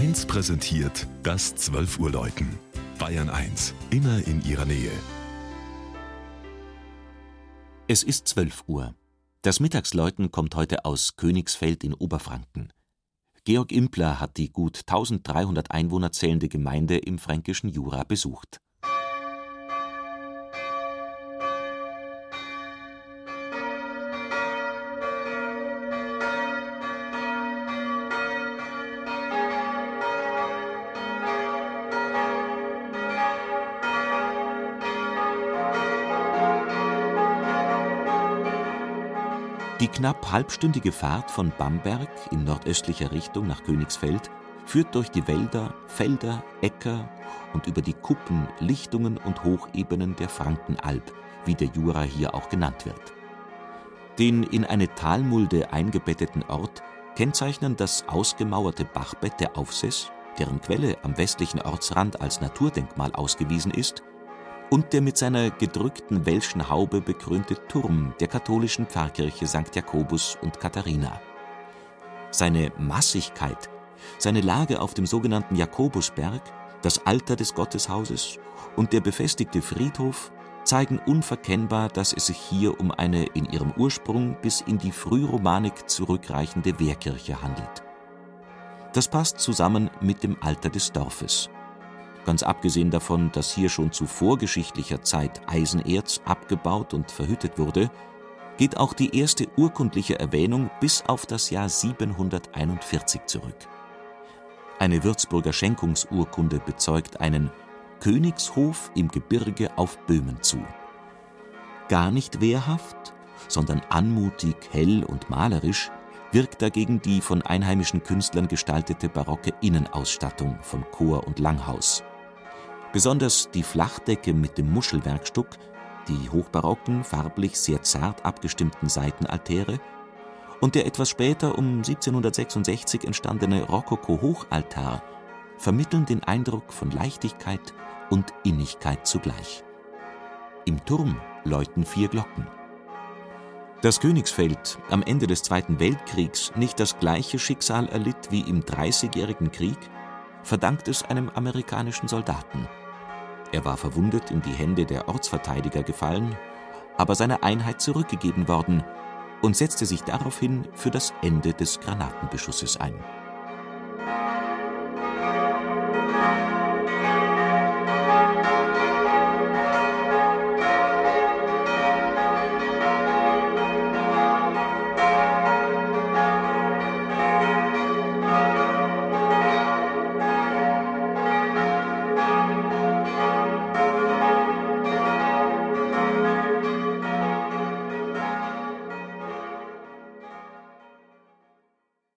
1 präsentiert das 12 Uhr Läuten. Bayern 1, immer in ihrer Nähe. Es ist 12 Uhr. Das Mittagsläuten kommt heute aus Königsfeld in Oberfranken. Georg Impler hat die gut 1300 Einwohner zählende Gemeinde im fränkischen Jura besucht. Die knapp halbstündige Fahrt von Bamberg in nordöstlicher Richtung nach Königsfeld führt durch die Wälder, Felder, Äcker und über die Kuppen, Lichtungen und Hochebenen der Frankenalb, wie der Jura hier auch genannt wird. Den in eine Talmulde eingebetteten Ort kennzeichnen das ausgemauerte Bachbett der Aufsess, deren Quelle am westlichen Ortsrand als Naturdenkmal ausgewiesen ist, und der mit seiner gedrückten welschen Haube bekrönte Turm der katholischen Pfarrkirche St. Jakobus und Katharina. Seine Massigkeit, seine Lage auf dem sogenannten Jakobusberg, das Alter des Gotteshauses und der befestigte Friedhof zeigen unverkennbar, dass es sich hier um eine in ihrem Ursprung bis in die Frühromanik zurückreichende Wehrkirche handelt. Das passt zusammen mit dem Alter des Dorfes Ganz abgesehen davon, dass hier schon zu vorgeschichtlicher Zeit Eisenerz abgebaut und verhüttet wurde, geht auch die erste urkundliche Erwähnung bis auf das Jahr 741 zurück. Eine Würzburger Schenkungsurkunde bezeugt einen Königshof im Gebirge auf Böhmen zu. Gar nicht wehrhaft, sondern anmutig, hell und malerisch wirkt dagegen die von einheimischen Künstlern gestaltete barocke Innenausstattung von Chor und Langhaus. Besonders die Flachdecke mit dem Muschelwerkstuck, die hochbarocken, farblich sehr zart abgestimmten Seitenaltäre und der etwas später um 1766 entstandene Rokoko-Hochaltar vermitteln den Eindruck von Leichtigkeit und Innigkeit zugleich. Im Turm läuten vier Glocken. Dass Königsfeld am Ende des Zweiten Weltkriegs nicht das gleiche Schicksal erlitt wie im Dreißigjährigen Krieg, verdankt es einem amerikanischen Soldaten – er war verwundet in die Hände der Ortsverteidiger gefallen, aber seiner Einheit zurückgegeben worden und setzte sich daraufhin für das Ende des Granatenbeschusses ein